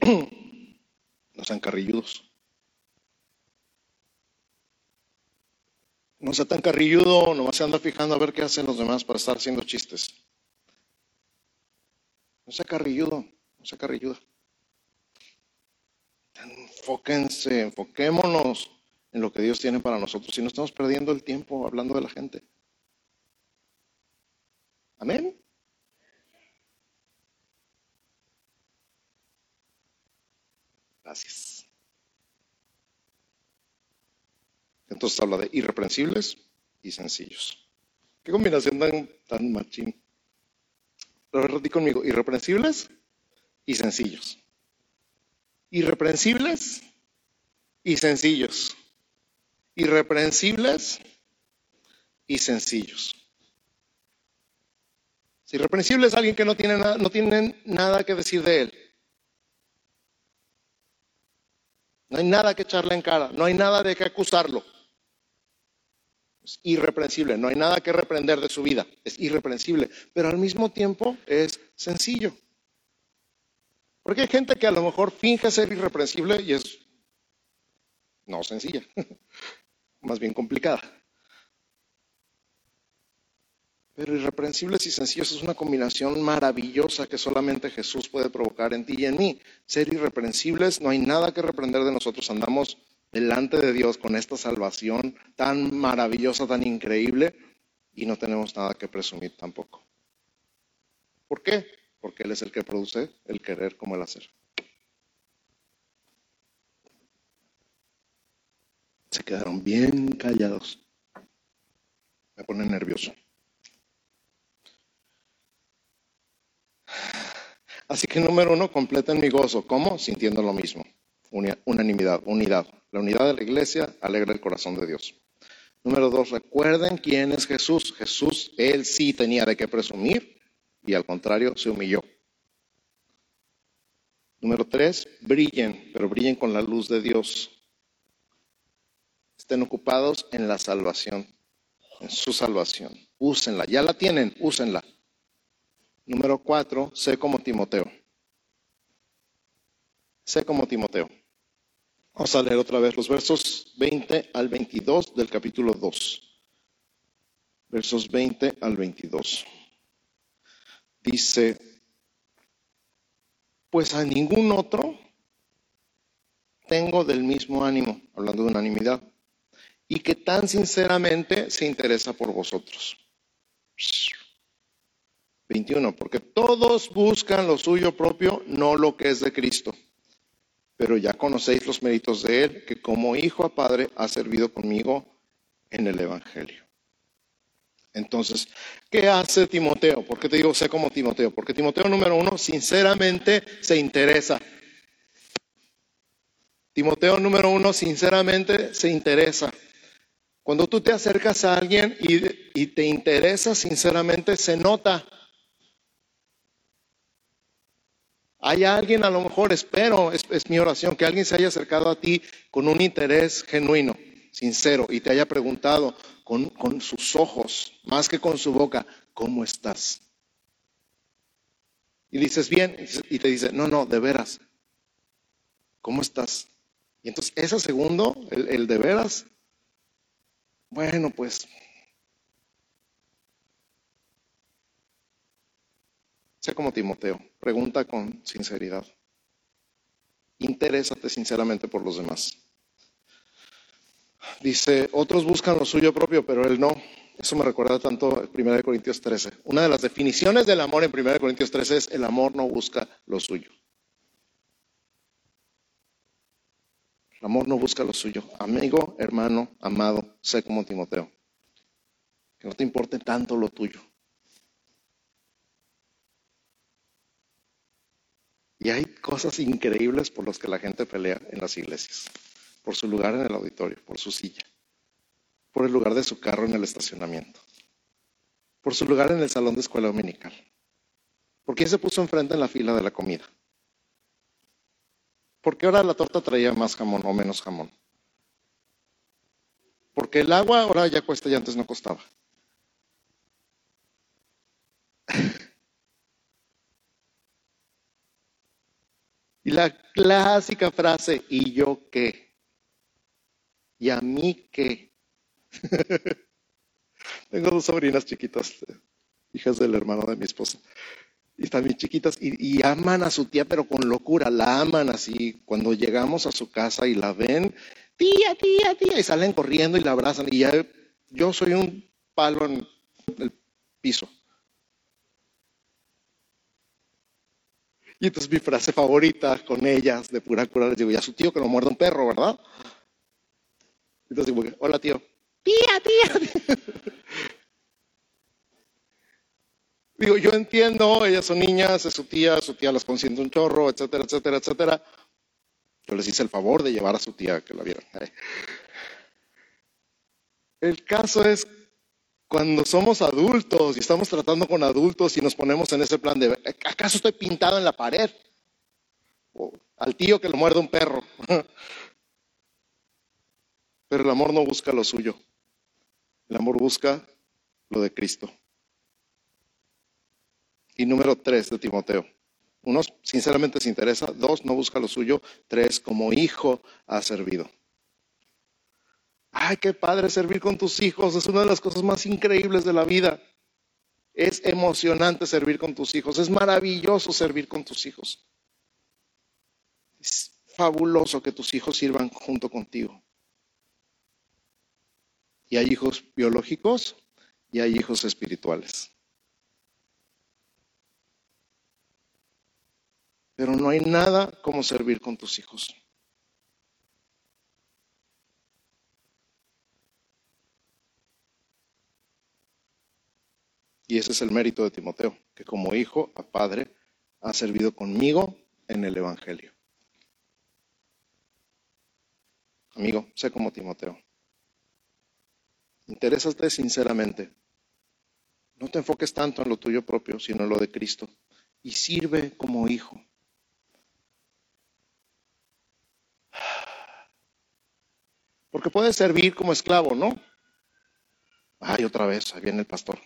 Speaker 2: Los encarrilludos. No sea tan carrilludo, nomás se anda fijando a ver qué hacen los demás para estar haciendo chistes. No sea carrilludo, no sea carrilludo. Enfóquense, enfoquémonos en lo que Dios tiene para nosotros. Si no estamos perdiendo el tiempo hablando de la gente. Amén. Gracias. Entonces habla de irreprensibles y sencillos. Qué combinación tan, tan machín. Repetí conmigo, irreprensibles y sencillos. Irreprensibles y sencillos. Irreprensibles y sencillos. Si irreprensible es alguien que no tiene, nada, no tiene nada que decir de él. No hay nada que echarle en cara, no hay nada de que acusarlo. Es irreprensible, no hay nada que reprender de su vida, es irreprensible, pero al mismo tiempo es sencillo. Porque hay gente que a lo mejor finge ser irreprensible y es no sencilla, más bien complicada. Pero irreprensibles y sencillos es una combinación maravillosa que solamente Jesús puede provocar en ti y en mí. Ser irreprensibles, no hay nada que reprender de nosotros. Andamos delante de Dios con esta salvación tan maravillosa, tan increíble, y no tenemos nada que presumir tampoco. ¿Por qué? Porque Él es el que produce el querer como el hacer. Se quedaron bien callados. Me pone nervioso. Así que número uno, completen mi gozo. ¿Cómo? Sintiendo lo mismo. Unanimidad, unidad. La unidad de la iglesia alegra el corazón de Dios. Número dos, recuerden quién es Jesús. Jesús, él sí tenía de qué presumir y al contrario se humilló. Número tres, brillen, pero brillen con la luz de Dios. Estén ocupados en la salvación, en su salvación. Úsenla, ya la tienen, úsenla. Número cuatro, sé como Timoteo. Sé como Timoteo. Vamos a leer otra vez los versos 20 al 22 del capítulo 2. Versos 20 al 22. Dice, pues a ningún otro tengo del mismo ánimo, hablando de unanimidad, y que tan sinceramente se interesa por vosotros. 21, porque todos buscan lo suyo propio, no lo que es de Cristo. Pero ya conocéis los méritos de Él, que como hijo a padre ha servido conmigo en el Evangelio. Entonces, ¿qué hace Timoteo? ¿Por qué te digo sé como Timoteo? Porque Timoteo número uno, sinceramente se interesa. Timoteo número uno, sinceramente se interesa. Cuando tú te acercas a alguien y, y te interesa sinceramente, se nota. Hay alguien, a lo mejor espero, es, mi oración, que alguien se haya acercado a ti con un interés genuino, sincero, y te haya preguntado con, sus ojos, más que con su boca, ¿cómo estás? Y dices, bien, y te dice, no, no, de veras, ¿cómo estás? Y entonces ese segundo, el, el de veras, bueno, pues Sé como Timoteo, pregunta con sinceridad. Interésate sinceramente por los demás. Dice, otros buscan lo suyo propio, pero él no. Eso me recuerda tanto 1 Corintios 13. Una de las definiciones del amor en 1 Corintios 13 es el amor no busca lo suyo. El amor no busca lo suyo. Amigo, hermano, amado, sé como Timoteo. Que no te importe tanto lo tuyo. Y hay cosas increíbles por las que la gente pelea en las iglesias. Por su lugar en el auditorio, por su silla, por el lugar de su carro en el estacionamiento, por su lugar en el salón de escuela dominical. ¿Por quién se puso enfrente en la fila de la comida? ¿Por qué ahora la torta traía más jamón o menos jamón? Porque el agua ahora ya cuesta y antes no costaba. Y la clásica frase, ¿y yo qué? ¿Y a mí qué? Tengo dos sobrinas chiquitas, hijas del hermano de mi esposa. Y están bien chiquitas y, y, aman a su tía, pero con locura, la aman así. Cuando llegamos a su casa y la ven, tía, tía, tía, y salen corriendo y la abrazan. Y ya yo soy un palo en el piso. Y entonces mi frase favorita con ellas, de pura cura, les digo, ya su tío que lo muerde un perro, ¿verdad? Entonces digo, hola tío. Tía, tía. Digo, yo entiendo, ellas son niñas, es su tía, su tía las consiente un chorro, etcétera, etcétera, etcétera. Yo les hice el favor de llevar a su tía que la vieran. El caso es cuando somos adultos y estamos tratando con adultos y nos ponemos en ese plan de, ¿acaso estoy pintado en la pared? O al tío que le muerde un perro. Pero el amor no busca lo suyo. El amor busca lo de Cristo. Y número tres de Timoteo. Uno, sinceramente se interesa. Dos, no busca lo suyo. Tres, como hijo ha servido. Ay, qué padre servir con tus hijos. Es una de las cosas más increíbles de la vida. Es emocionante servir con tus hijos. Es maravilloso servir con tus hijos. Es fabuloso que tus hijos sirvan junto contigo. Y hay hijos biológicos y hay hijos espirituales. Pero no hay nada como servir con tus hijos. Y ese es el mérito de Timoteo, que como hijo a padre ha servido conmigo en el Evangelio. Amigo, sé como Timoteo. Interésate sinceramente. No te enfoques tanto en lo tuyo propio, sino en lo de Cristo. Y sirve como hijo. Porque puedes servir como esclavo, ¿no? Ay, otra vez, ahí viene el pastor.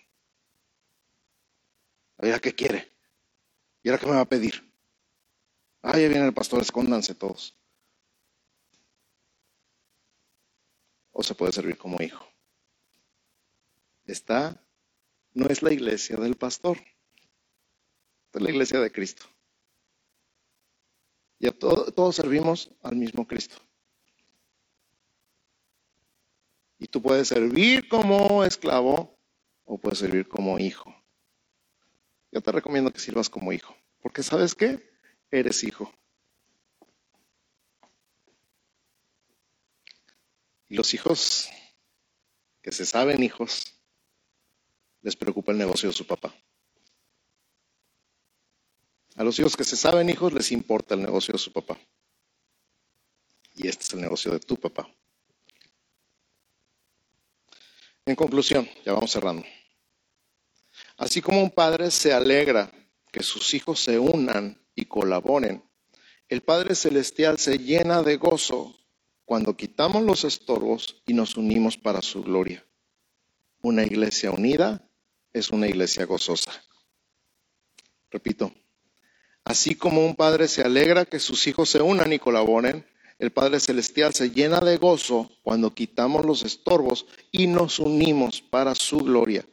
Speaker 2: A ver, ¿qué quiere? ¿Y ahora qué me va a pedir? Ay, ahí viene el pastor, escóndanse todos. O se puede servir como hijo. Esta no es la iglesia del pastor, es la iglesia de Cristo. Y a todos servimos al mismo Cristo. Y tú puedes servir como esclavo o puedes servir como hijo. Yo te recomiendo que sirvas como hijo, porque sabes qué? Eres hijo. Y los hijos que se saben hijos, les preocupa el negocio de su papá. A los hijos que se saben hijos les importa el negocio de su papá. Y este es el negocio de tu papá. En conclusión, ya vamos cerrando. Así como un padre se alegra que sus hijos se unan y colaboren, el Padre Celestial se llena de gozo cuando quitamos los estorbos y nos unimos para su gloria. Una iglesia unida es una iglesia gozosa. Repito, así como un padre se alegra que sus hijos se unan y colaboren, el Padre Celestial se llena de gozo cuando quitamos los estorbos y nos unimos para su gloria.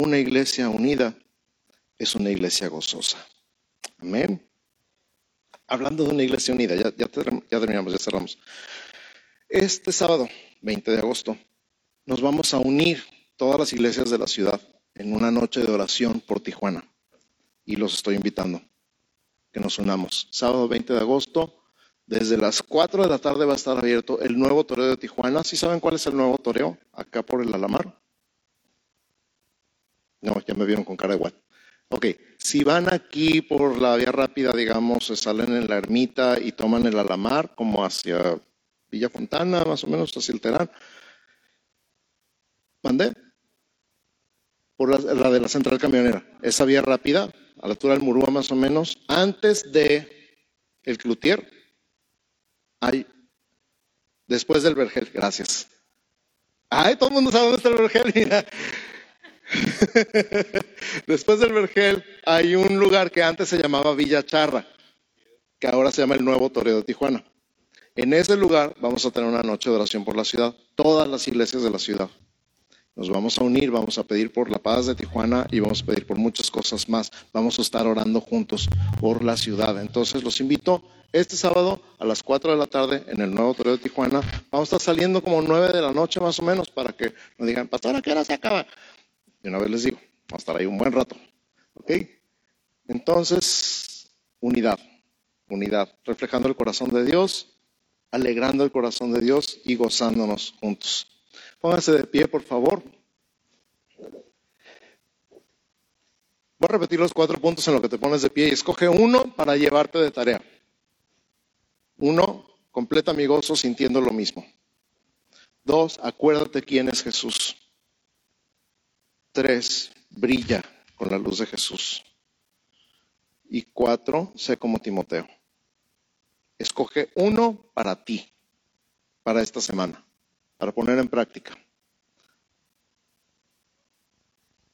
Speaker 2: Una iglesia unida es una iglesia gozosa. Amén. Hablando de una iglesia unida, ya, terminamos, ya cerramos. Este sábado, 20 de agosto, nos vamos a unir todas las iglesias de la ciudad en una noche de oración por Tijuana. Y los estoy invitando que nos unamos. Sábado 20 de agosto, desde las 4 de la tarde va a estar abierto el nuevo toreo de Tijuana. ¿Sí saben cuál es el nuevo toreo? Acá por el Alamar. No, ya me vieron con cara igual. Ok, si van aquí por la vía rápida, digamos, salen en la ermita y toman el Alamar, como hacia Villa Fontana, más o menos hacia el Terán. ¿Mandé? Por la, de la central camionera. Esa vía rápida, a la altura del Murúa más o menos, antes de el Cloutier, hay, después del Vergel, gracias. Ay, todo el mundo sabe dónde está el Vergel, mira. Después del Vergel hay un lugar que antes se llamaba Villa Charra, que ahora se llama el Nuevo Toreo de Tijuana. En ese lugar vamos a tener una noche de oración por la ciudad, todas las iglesias de la ciudad. Nos vamos a unir, vamos a pedir por la paz de Tijuana y vamos a pedir por muchas cosas más. Vamos a estar orando juntos por la ciudad. Entonces los invito este sábado a las 4 de la tarde en el nuevo Toreo de Tijuana. Vamos a estar saliendo como 9 de la noche más o menos para que nos digan, pastor, ¿a qué hora se acaba? Y una vez les digo, vamos a estar ahí un buen rato. ¿Ok? Entonces, unidad, unidad, reflejando el corazón de Dios, alegrando el corazón de Dios y gozándonos juntos. Pónganse de pie, por favor. Voy a repetir los cuatro puntos en los que te pones de pie y escoge uno para llevarte de tarea. Uno, completa mi gozo sintiendo lo mismo. Dos, acuérdate quién es Jesús. Tres, brilla con la luz de Jesús. Y cuatro, sé como Timoteo. Escoge uno para ti, para esta semana, para poner en práctica.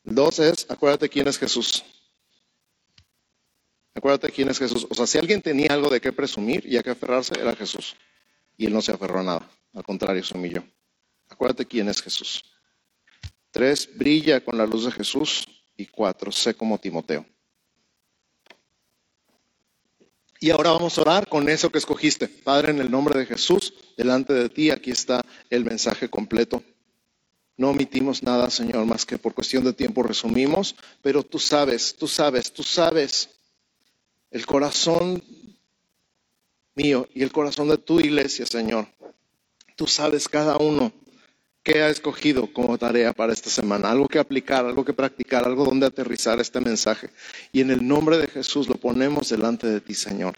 Speaker 2: Dos es, acuérdate quién es Jesús. Acuérdate quién es Jesús. O sea, si alguien tenía algo de qué presumir y a qué aferrarse, era Jesús. Y él no se aferró a nada. Al contrario, se humilló. Acuérdate quién es Jesús. Tres, brilla con la luz de Jesús. Y cuatro, sé como Timoteo. Y ahora vamos a orar con eso que escogiste. Padre, en el nombre de Jesús, delante de ti, aquí está el mensaje completo. No omitimos nada, Señor, más que por cuestión de tiempo resumimos, pero tú sabes, tú sabes, tú sabes el corazón mío y el corazón de tu iglesia, Señor. Tú sabes cada uno que ha escogido como tarea para esta semana, algo que aplicar, algo que practicar, algo donde aterrizar este mensaje. Y en el nombre de Jesús lo ponemos delante de ti, Señor.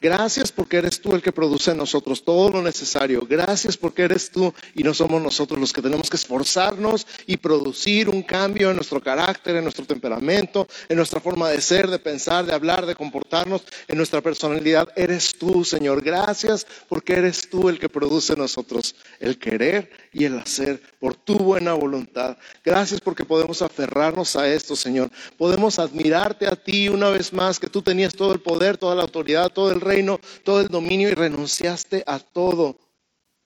Speaker 2: Gracias porque eres tú el que produce en nosotros todo lo necesario. Gracias porque eres tú y no somos nosotros los que tenemos que esforzarnos y producir un cambio en nuestro carácter, en nuestro temperamento, en nuestra forma de ser, de pensar, de hablar, de comportarnos, en nuestra personalidad. Eres tú, Señor. Gracias porque eres tú el que produce en nosotros el querer y el hacer por tu buena voluntad. Gracias porque podemos aferrarnos a esto, Señor. Podemos admirarte a ti una vez más, que tú tenías todo el poder, toda la autoridad, todo el reino, todo el dominio y renunciaste a todo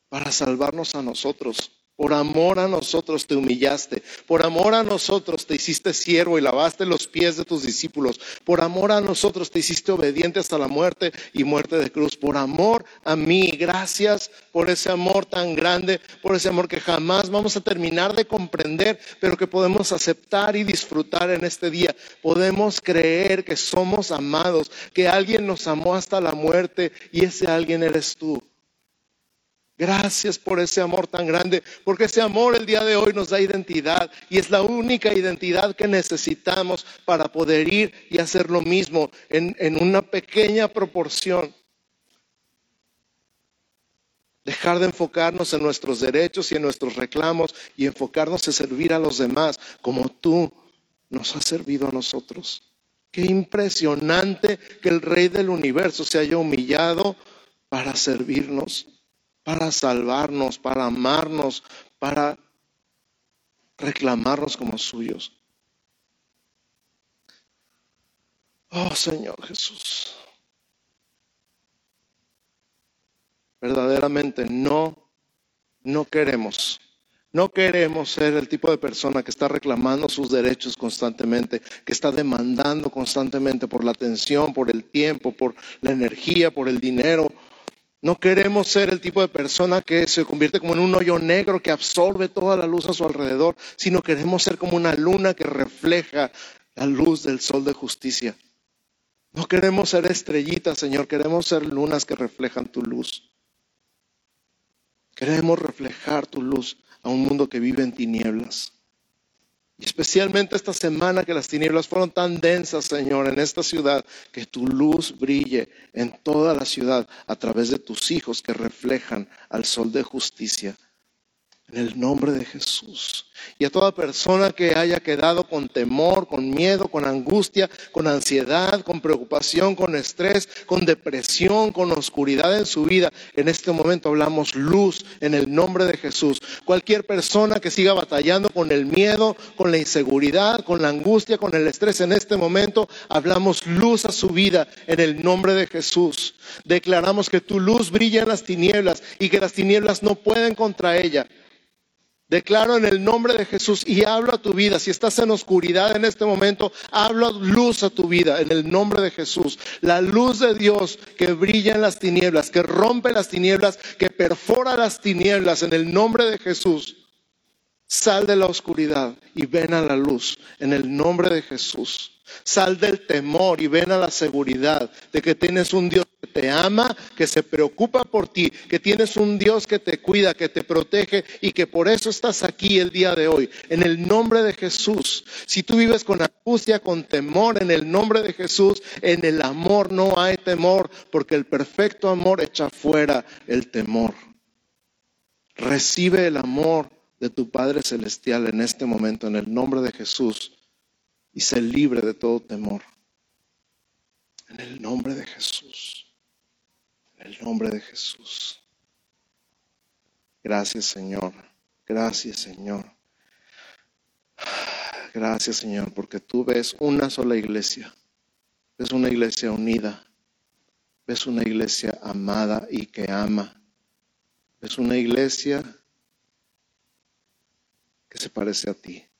Speaker 2: para salvarnos a nosotros. Por amor a nosotros te humillaste. Por amor a nosotros te hiciste siervo y lavaste los pies de tus discípulos. Por amor a nosotros te hiciste obediente hasta la muerte y muerte de cruz. Por amor a mí. Gracias por ese amor tan grande, por ese amor que jamás vamos a terminar de comprender, pero que podemos aceptar y disfrutar en este día. Podemos creer que somos amados, que alguien nos amó hasta la muerte y ese alguien eres tú. Gracias por ese amor tan grande, porque ese amor el día de hoy nos da identidad y es la única identidad que necesitamos para poder ir y hacer lo mismo en, en una pequeña proporción. Dejar de enfocarnos en nuestros derechos y en nuestros reclamos y enfocarnos en servir a los demás como tú nos has servido a nosotros. Qué impresionante que el Rey del universo se haya humillado para servirnos para salvarnos, para amarnos, para reclamarnos como suyos. Oh Señor Jesús. Verdaderamente no, no queremos, no queremos ser el tipo de persona que está reclamando sus derechos constantemente, que está demandando constantemente por la atención, por el tiempo, por la energía, por el dinero, no queremos ser el tipo de persona que se convierte como en un hoyo negro que absorbe toda la luz a su alrededor, sino queremos ser como una luna que refleja la luz del sol de justicia. No queremos ser estrellitas, Señor, queremos ser lunas que reflejan tu luz. Queremos reflejar tu luz a un mundo que vive en tinieblas. Y especialmente esta semana que las tinieblas fueron tan densas, Señor, en esta ciudad, que tu luz brille en toda la ciudad a través de tus hijos que reflejan al sol de justicia. En el nombre de Jesús y a toda persona que haya quedado con temor, con miedo, con angustia, con ansiedad, con preocupación, con estrés, con depresión, con oscuridad en su vida. En este momento hablamos luz en el nombre de Jesús. Cualquier persona que siga batallando con el miedo, con la inseguridad, con la angustia, con el estrés en este momento, hablamos luz a su vida en el nombre de Jesús. Declaramos que tu luz brilla en las tinieblas y que las tinieblas no pueden contra ella. Declaro en el nombre de Jesús y hablo a tu vida. Si estás en oscuridad en este momento, hablo luz a tu vida en el nombre de Jesús. La luz de Dios que brilla en las tinieblas, que rompe las tinieblas, que perfora las tinieblas en el nombre de Jesús. Sal de la oscuridad y ven a la luz en el nombre de Jesús. Sal del temor y ven a la seguridad de que tienes un Dios que te ama, que se preocupa por ti, que tienes un Dios que te cuida, que te protege y que por eso estás aquí el día de hoy. En el nombre de Jesús. Si tú vives con angustia, con temor, en el nombre de Jesús, en el amor no hay temor, porque el perfecto amor echa fuera el temor. Recibe el amor de tu Padre Celestial en este momento, en el nombre de Jesús y sé libre de todo temor. En el nombre de Jesús. En el nombre de Jesús. Gracias Señor. Gracias Señor. Gracias Señor, porque tú ves una sola iglesia. Ves una iglesia unida. Ves una iglesia amada y que ama. Ves una iglesia que se parece a ti.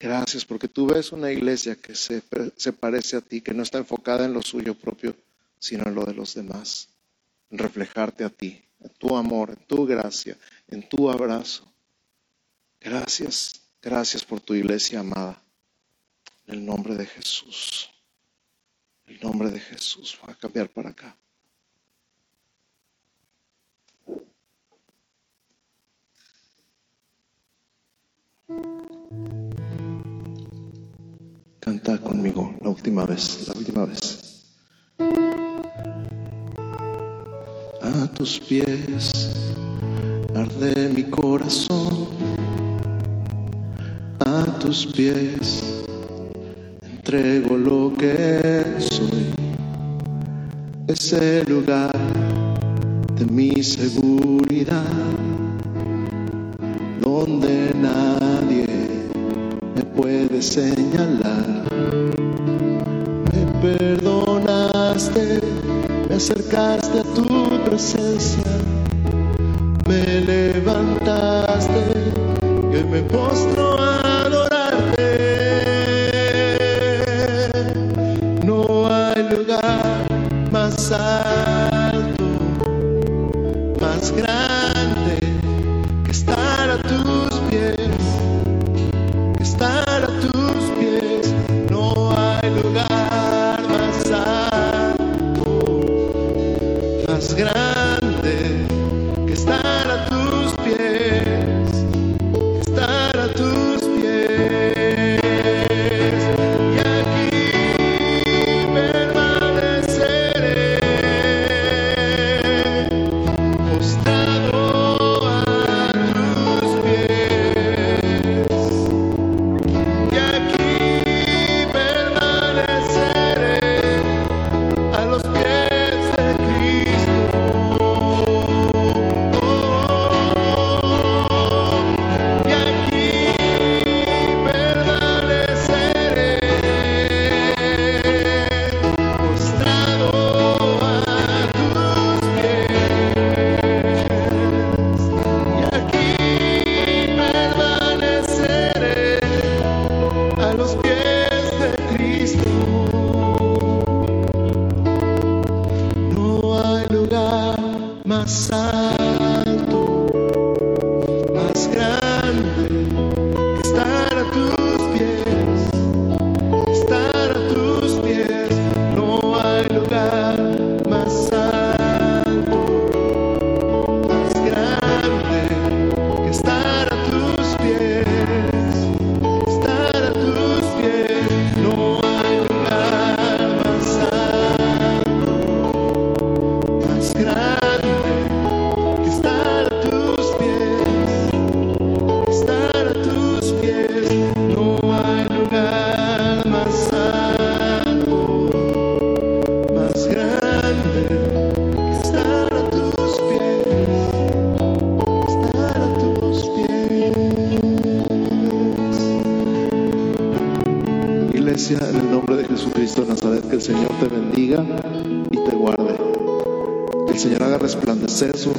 Speaker 2: Gracias porque tú ves una iglesia que se, se, parece a ti, que no está enfocada en lo suyo propio, sino en lo de los demás, en reflejarte a ti, en tu amor, en tu gracia, en tu abrazo. Gracias, gracias por tu iglesia amada. En el nombre de Jesús. El nombre de Jesús. Voy a cambiar para acá. Canta conmigo la última vez, la última vez. A tus pies arde mi corazón. A tus pies entrego lo que soy. Ese lugar de mi seguridad, me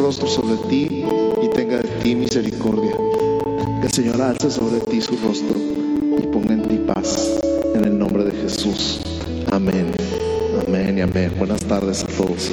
Speaker 2: rostro sobre ti y tenga de ti misericordia. Que el Señor alce sobre ti su rostro y ponga en ti paz. En el nombre de Jesús. Amén. Amén y amén. Buenas tardes a todos.